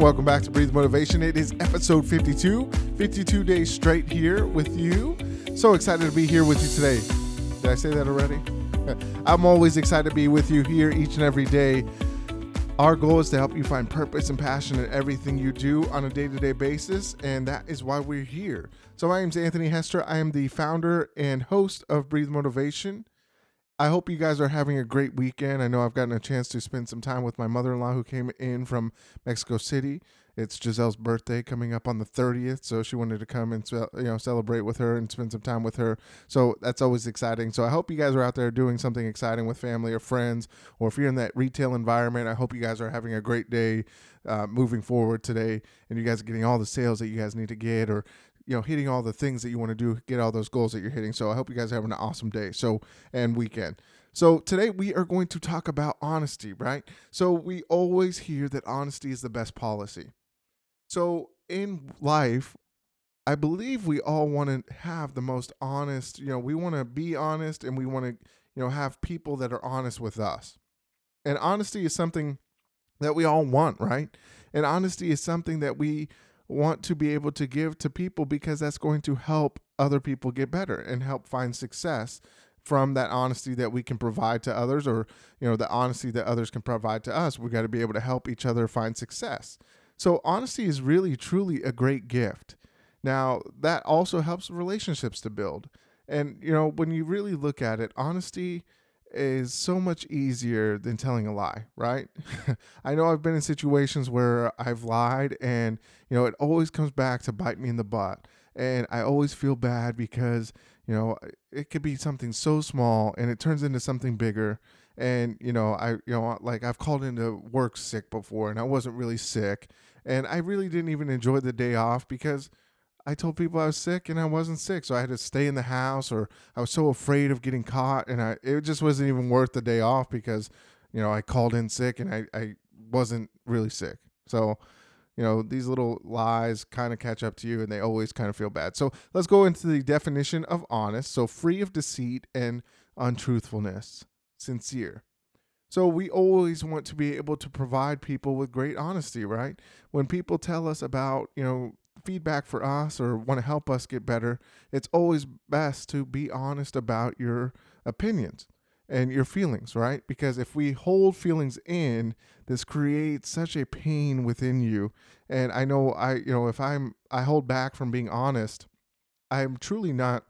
and welcome back to Breathe Motivation. It is episode 52, 52 days straight here with you. So excited to be here with you today. Did I say that already? I'm always excited to be with you here each and every day. Our goal is to help you find purpose and passion in everything you do on a day to day basis, and that is why we're here. So, my name is Anthony Hester. I am the founder and host of Breathe Motivation. I hope you guys are having a great weekend. I know I've gotten a chance to spend some time with my mother in law who came in from Mexico City. It's Giselle's birthday coming up on the 30th, so she wanted to come and you know celebrate with her and spend some time with her. So that's always exciting. So I hope you guys are out there doing something exciting with family or friends, or if you're in that retail environment, I hope you guys are having a great day uh, moving forward today, and you guys are getting all the sales that you guys need to get, or you know, hitting all the things that you want to do, get all those goals that you're hitting. So I hope you guys are having an awesome day. So and weekend. So today we are going to talk about honesty, right? So we always hear that honesty is the best policy. So in life, I believe we all want to have the most honest, you know, we want to be honest and we want to, you know, have people that are honest with us. And honesty is something that we all want, right? And honesty is something that we want to be able to give to people because that's going to help other people get better and help find success from that honesty that we can provide to others or you know the honesty that others can provide to us. We got to be able to help each other find success. So honesty is really truly a great gift. Now that also helps relationships to build. And you know when you really look at it honesty is so much easier than telling a lie, right? I know I've been in situations where I've lied and, you know, it always comes back to bite me in the butt. And I always feel bad because, you know, it could be something so small and it turns into something bigger. And, you know, I, you know, like I've called into work sick before and I wasn't really sick. And I really didn't even enjoy the day off because, I told people I was sick and I wasn't sick, so I had to stay in the house, or I was so afraid of getting caught, and I it just wasn't even worth the day off because, you know, I called in sick and I I wasn't really sick. So, you know, these little lies kind of catch up to you, and they always kind of feel bad. So let's go into the definition of honest. So free of deceit and untruthfulness, sincere. So we always want to be able to provide people with great honesty, right? When people tell us about, you know, feedback for us or want to help us get better, it's always best to be honest about your opinions and your feelings, right? Because if we hold feelings in, this creates such a pain within you. And I know I, you know, if I'm I hold back from being honest, I'm truly not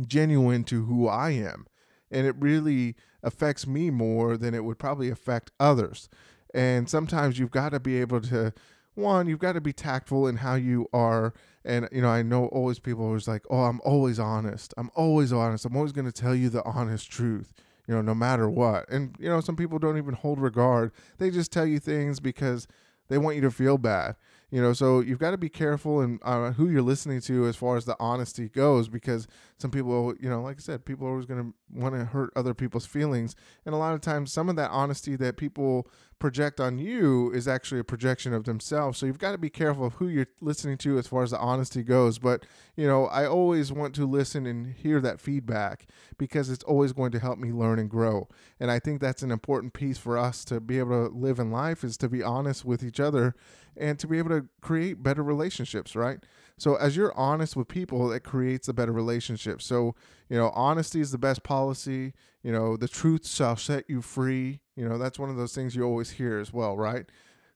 genuine to who I am. And it really affects me more than it would probably affect others. And sometimes you've got to be able to one, you've got to be tactful in how you are. And, you know, I know always people always like, oh, I'm always honest. I'm always honest. I'm always going to tell you the honest truth, you know, no matter what. And, you know, some people don't even hold regard. They just tell you things because they want you to feel bad you know so you've got to be careful and uh, who you're listening to as far as the honesty goes because some people you know like i said people are always going to want to hurt other people's feelings and a lot of times some of that honesty that people project on you is actually a projection of themselves so you've got to be careful of who you're listening to as far as the honesty goes but you know i always want to listen and hear that feedback because it's always going to help me learn and grow and i think that's an important piece for us to be able to live in life is to be honest with each other and to be able to create better relationships, right? So as you're honest with people, it creates a better relationship. So, you know, honesty is the best policy. You know, the truth shall set you free. You know, that's one of those things you always hear as well, right?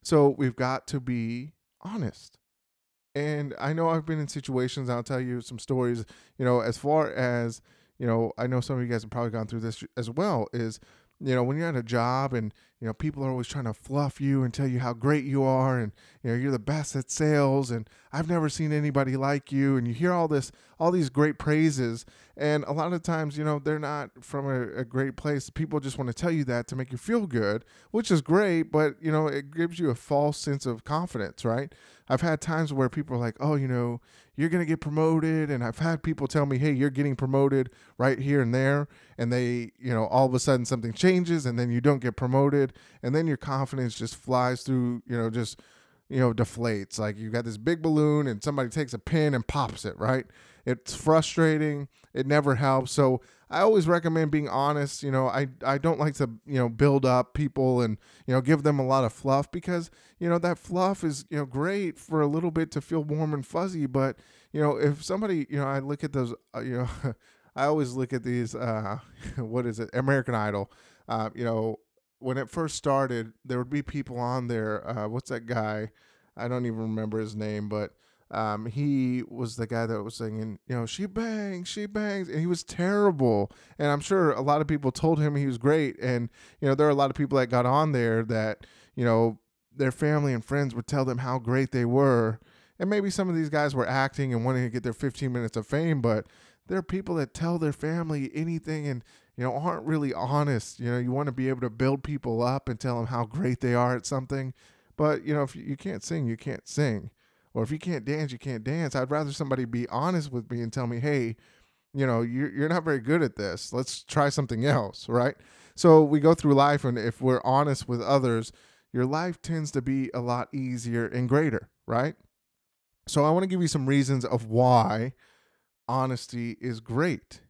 So we've got to be honest. And I know I've been in situations, I'll tell you some stories, you know, as far as, you know, I know some of you guys have probably gone through this as well, is you know when you're at a job and you know people are always trying to fluff you and tell you how great you are and you know you're the best at sales and I've never seen anybody like you and you hear all this all these great praises. And a lot of times you know they're not from a, a great place. People just want to tell you that to make you feel good which is great but you know it gives you a false sense of confidence right? I've had times where people are like oh you know you're going to get promoted and I've had people tell me hey you're getting promoted right here and there and they you know all of a sudden something changes and then you don't get promoted and then your confidence just flies through you know just you know, deflates. Like you got this big balloon and somebody takes a pin and pops it, right? It's frustrating. It never helps. So I always recommend being honest. You know, I, I don't like to, you know, build up people and, you know, give them a lot of fluff because, you know, that fluff is, you know, great for a little bit to feel warm and fuzzy. But, you know, if somebody, you know, I look at those, uh, you know, I always look at these, uh, what is it, American Idol. Uh, you know, when it first started, there would be people on there. Uh, what's that guy? I don't even remember his name, but um, he was the guy that was singing, you know, she bangs, she bangs, and he was terrible. And I'm sure a lot of people told him he was great. And, you know, there are a lot of people that got on there that, you know, their family and friends would tell them how great they were. And maybe some of these guys were acting and wanting to get their 15 minutes of fame, but there are people that tell their family anything and, you know, aren't really honest. You know, you want to be able to build people up and tell them how great they are at something. But, you know, if you can't sing, you can't sing or if you can't dance, you can't dance. I'd rather somebody be honest with me and tell me, hey, you know, you're, not very good at this. Let's try something else, right? So we go through life, and if we're honest with others, your life tends to be a lot easier and greater, right? So I want to give you some reasons of why honesty is great.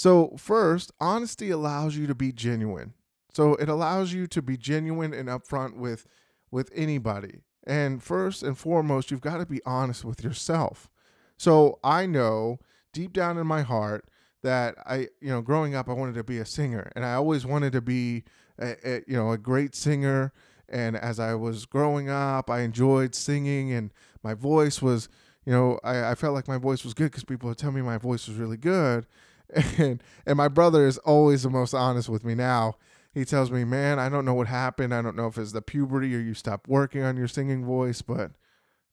So, first, honesty allows you to be genuine. So it allows you to be genuine and upfront with with anybody. And first and foremost, you've got to be honest with yourself. So I know deep down in my heart that I, you know, growing up, I wanted to be a singer, and I always wanted to be, a, a, you know, a great singer. And as I was growing up, I enjoyed singing, and my voice was, you know, I, I felt like my voice was good because people would tell me my voice was really good. And and my brother is always the most honest with me now he tells me, "Man, I don't know what happened. I don't know if it's the puberty or you stopped working on your singing voice, but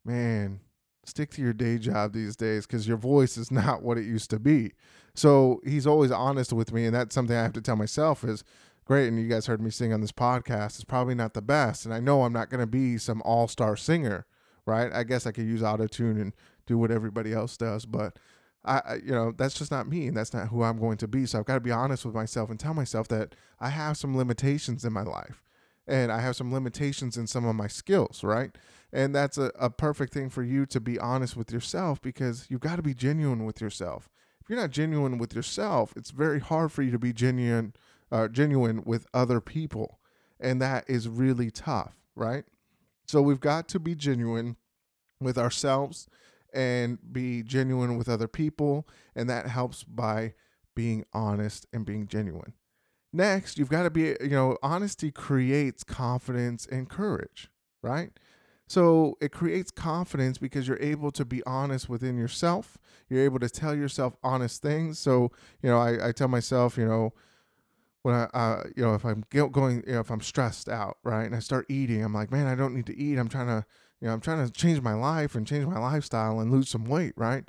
man, stick to your day job these days because your voice is not what it used to be." So he's always honest with me, and that's something I have to tell myself is great. And you guys heard me sing on this podcast. It's probably not the best, and I know I'm not going to be some all star singer, right? I guess I could use auto tune and do what everybody else does, but I, you know, that's just not me, and that's not who I'm going to be. So I've got to be honest with myself and tell myself that I have some limitations in my life, and I have some limitations in some of my skills, right? And that's a, a perfect thing for you to be honest with yourself because you've got to be genuine with yourself. If you're not genuine with yourself, it's very hard for you to be genuine, uh, genuine with other people, and that is really tough, right? So we've got to be genuine with ourselves and be genuine with other people. And that helps by being honest and being genuine. Next, you've got to be, you know, honesty creates confidence and courage, right? So it creates confidence because you're able to be honest within yourself. You're able to tell yourself honest things. So, you know, I, I tell myself, you know, when I, uh, you know, if I'm going, you know, if I'm stressed out, right, and I start eating, I'm like, man, I don't need to eat. I'm trying to, you know, I'm trying to change my life and change my lifestyle and lose some weight, right?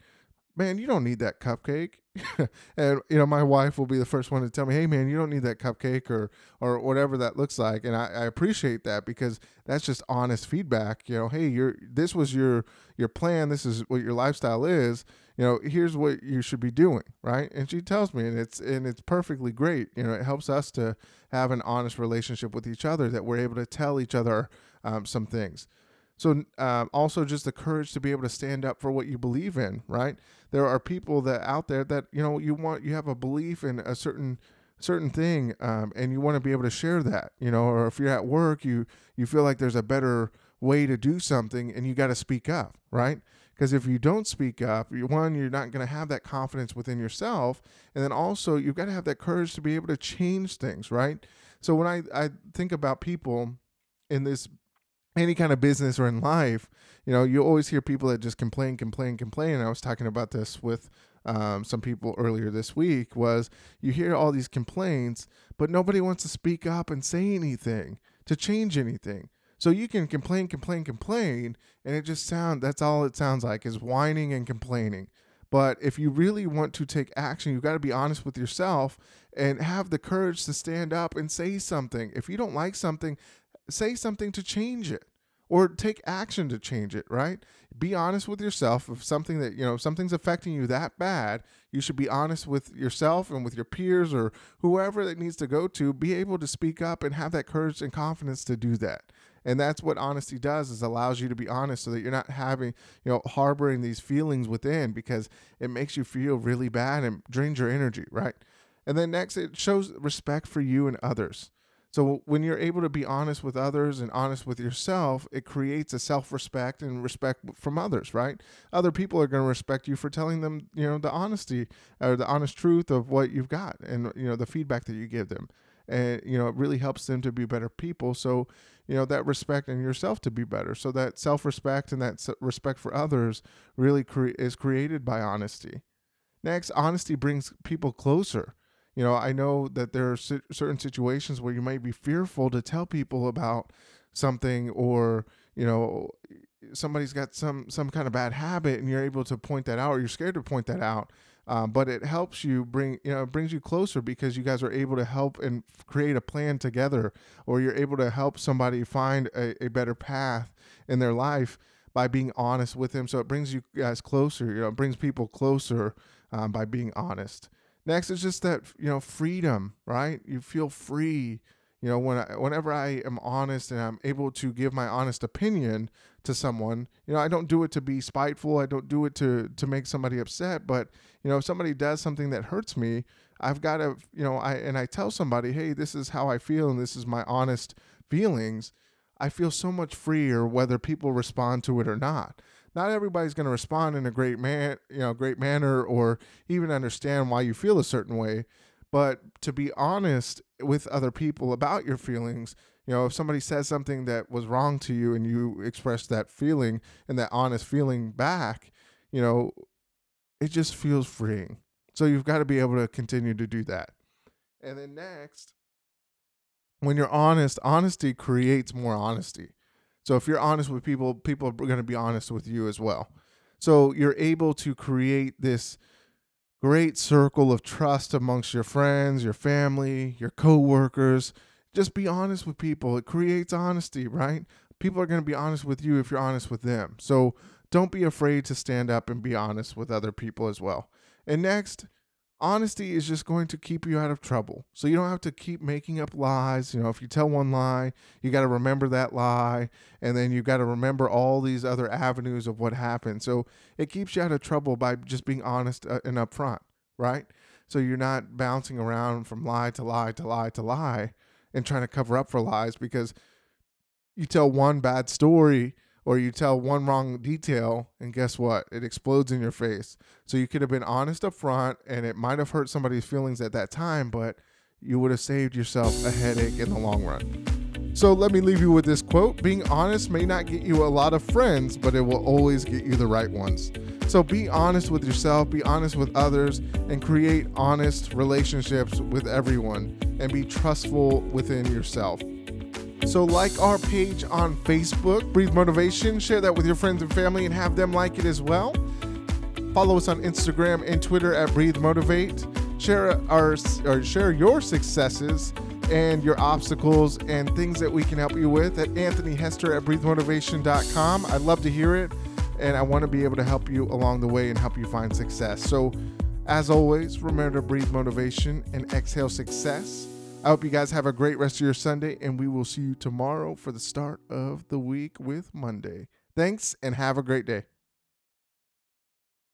Man, you don't need that cupcake. and you know, my wife will be the first one to tell me, "Hey, man, you don't need that cupcake or or whatever that looks like." And I, I appreciate that because that's just honest feedback. You know, hey, you're this was your your plan. This is what your lifestyle is. You know, here's what you should be doing, right? And she tells me, and it's and it's perfectly great. You know, it helps us to have an honest relationship with each other that we're able to tell each other um, some things. So um, also just the courage to be able to stand up for what you believe in, right? There are people that out there that you know you want you have a belief in a certain certain thing, um, and you want to be able to share that, you know, or if you're at work, you you feel like there's a better way to do something, and you got to speak up, right? Because if you don't speak up, you, one, you're not going to have that confidence within yourself, and then also you've got to have that courage to be able to change things, right? So when I I think about people in this any kind of business or in life, you know, you always hear people that just complain, complain, complain. And I was talking about this with um, some people earlier this week. Was you hear all these complaints, but nobody wants to speak up and say anything to change anything. So you can complain, complain, complain, and it just sound that's all it sounds like is whining and complaining. But if you really want to take action, you've got to be honest with yourself and have the courage to stand up and say something. If you don't like something, say something to change it or take action to change it, right? Be honest with yourself. If something that, you know, something's affecting you that bad, you should be honest with yourself and with your peers or whoever that needs to go to, be able to speak up and have that courage and confidence to do that. and that's what honesty does is allows you to be honest so that you're not having you know harboring these feelings within because it makes you feel really bad and drains your energy right and then next it shows respect for you and others so when you're able to be honest with others and honest with yourself, it creates a self-respect and respect from others, right? Other people are going to respect you for telling them, you know, the honesty or the honest truth of what you've got and you know the feedback that you give them. And you know, it really helps them to be better people. So, you know, that respect in yourself to be better. So that self-respect and that respect for others really cre- is created by honesty. Next, honesty brings people closer you know, I know that there are certain situations where you might be fearful to tell people about something or, you know, somebody's got some some kind of bad habit and you're able to point that out or you're scared to point that out. Um, but it helps you bring you know it brings you closer because you guys are able to help and create a plan together or you're able to help somebody find a, a better path in their life by being honest with them so it brings you guys closer you know it brings people closer um, by being honest Next is just that you know freedom, right? You feel free. You know, when I, whenever I am honest and I'm able to give my honest opinion to someone, you know, I don't do it to be spiteful. I don't do it to to make somebody upset. But you know, if somebody does something that hurts me, I've got to, you know, I and I tell somebody, hey, this is how I feel and this is my honest feelings. I feel so much freer whether people respond to it or not not everybody's going to respond in a great man, you know, great manner or even understand why you feel a certain way. But to be honest with other people about your feelings, you know, if somebody says something that was wrong to you and you express that feeling and that honest feeling back, you know, it just feels freeing. So you've got to be able to continue to do that. And then next, when you're honest, honesty creates more honesty. So if you're honest with people, people are going to be honest with you as well. So you're able to create this great circle of trust amongst your friends, your family, your coworkers. Just be honest with people. It creates honesty, right? People are going to be honest with you if you're honest with them. So don't be afraid to stand up and be honest with other people as well. And next, honesty is just going to keep you out of trouble. So you don't have to keep making up lies. You know, if you tell one lie, you got to remember that lie. And then you got to remember all these other avenues of what happened. So it keeps you out of trouble by just being honest uh, and upfront, right? So you're not bouncing around from lie to lie to lie to lie and trying to cover up for lies because you tell one bad story or you tell one wrong detail and guess what? It explodes in your face. So you could have been honest up front and it might have hurt somebody's feelings at that time but you would have saved yourself a headache in the long run. So let me leave you with this quote. Being honest may not get you a lot of friends but it will always get you the right ones. So be honest with yourself be honest with others and create honest relationships with everyone and be trustful within yourself so, like our page on Facebook, Breathe Motivation, share that with your friends and family and have them like it as well. Follow us on Instagram and Twitter at Breathe Motivate. Share our or share your successes and your obstacles and things that we can help you with at Anthony Hester at breathemotivation.com. I'd love to hear it and I want to be able to help you along the way and help you find success. So, as always, remember to breathe motivation and exhale success. I hope you guys have a great rest of your Sunday, and we will see you tomorrow for the start of the week with Monday. Thanks, and have a great day.